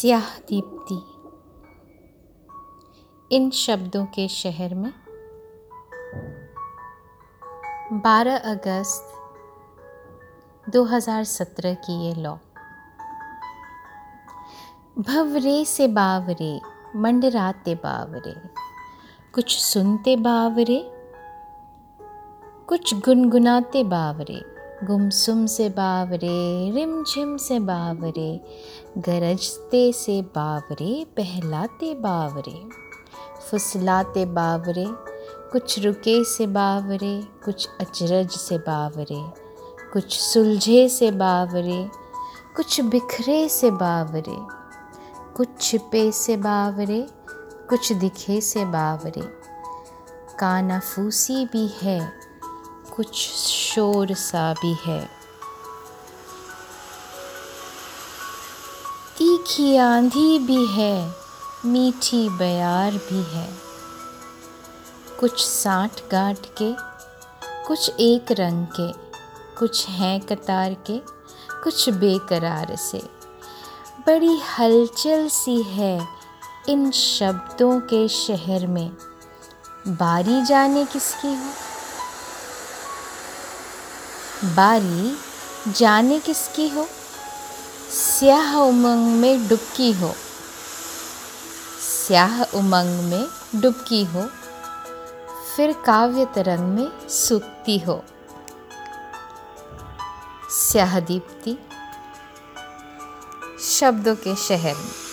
स्याह दीप्ति इन शब्दों के शहर में 12 अगस्त 2017 की ये लॉ। भवरे से बावरे, मंडराते बावरे, कुछ सुनते बावरे, कुछ गुनगुनाते बावरे। गुमसुम से बावरे, रिमझिम से बावरे, गरजते से बावरे, बहलाते बावरे, फुसलाते बावरे, कुछ रुके से बावरे, कुछ अचरज से बावरे, कुछ सुलझे से बावरे, कुछ बिखरे से बावरे, कुछ छिपे से बावरे, कुछ दिखे से बावरे। कानाफूसी भी है कुछ शोर सा भी है। तीखी आंधी भी है, मीठी बयार भी है। कुछ साठ गांठ के, कुछ एक रंग के, कुछ हैं कतार के, कुछ बेकरार से। बड़ी हलचल सी है इन शब्दों के शहर में। बारी जाने किसकी हो? बारी, जाने किसकी हो? स्याह उमंग में डुबकी हो। स्याह उमंग में डुबकी हो। फिर काव्य तरंग में सूखती हो। स्याह दीप्ति, शब्दों के शहर में।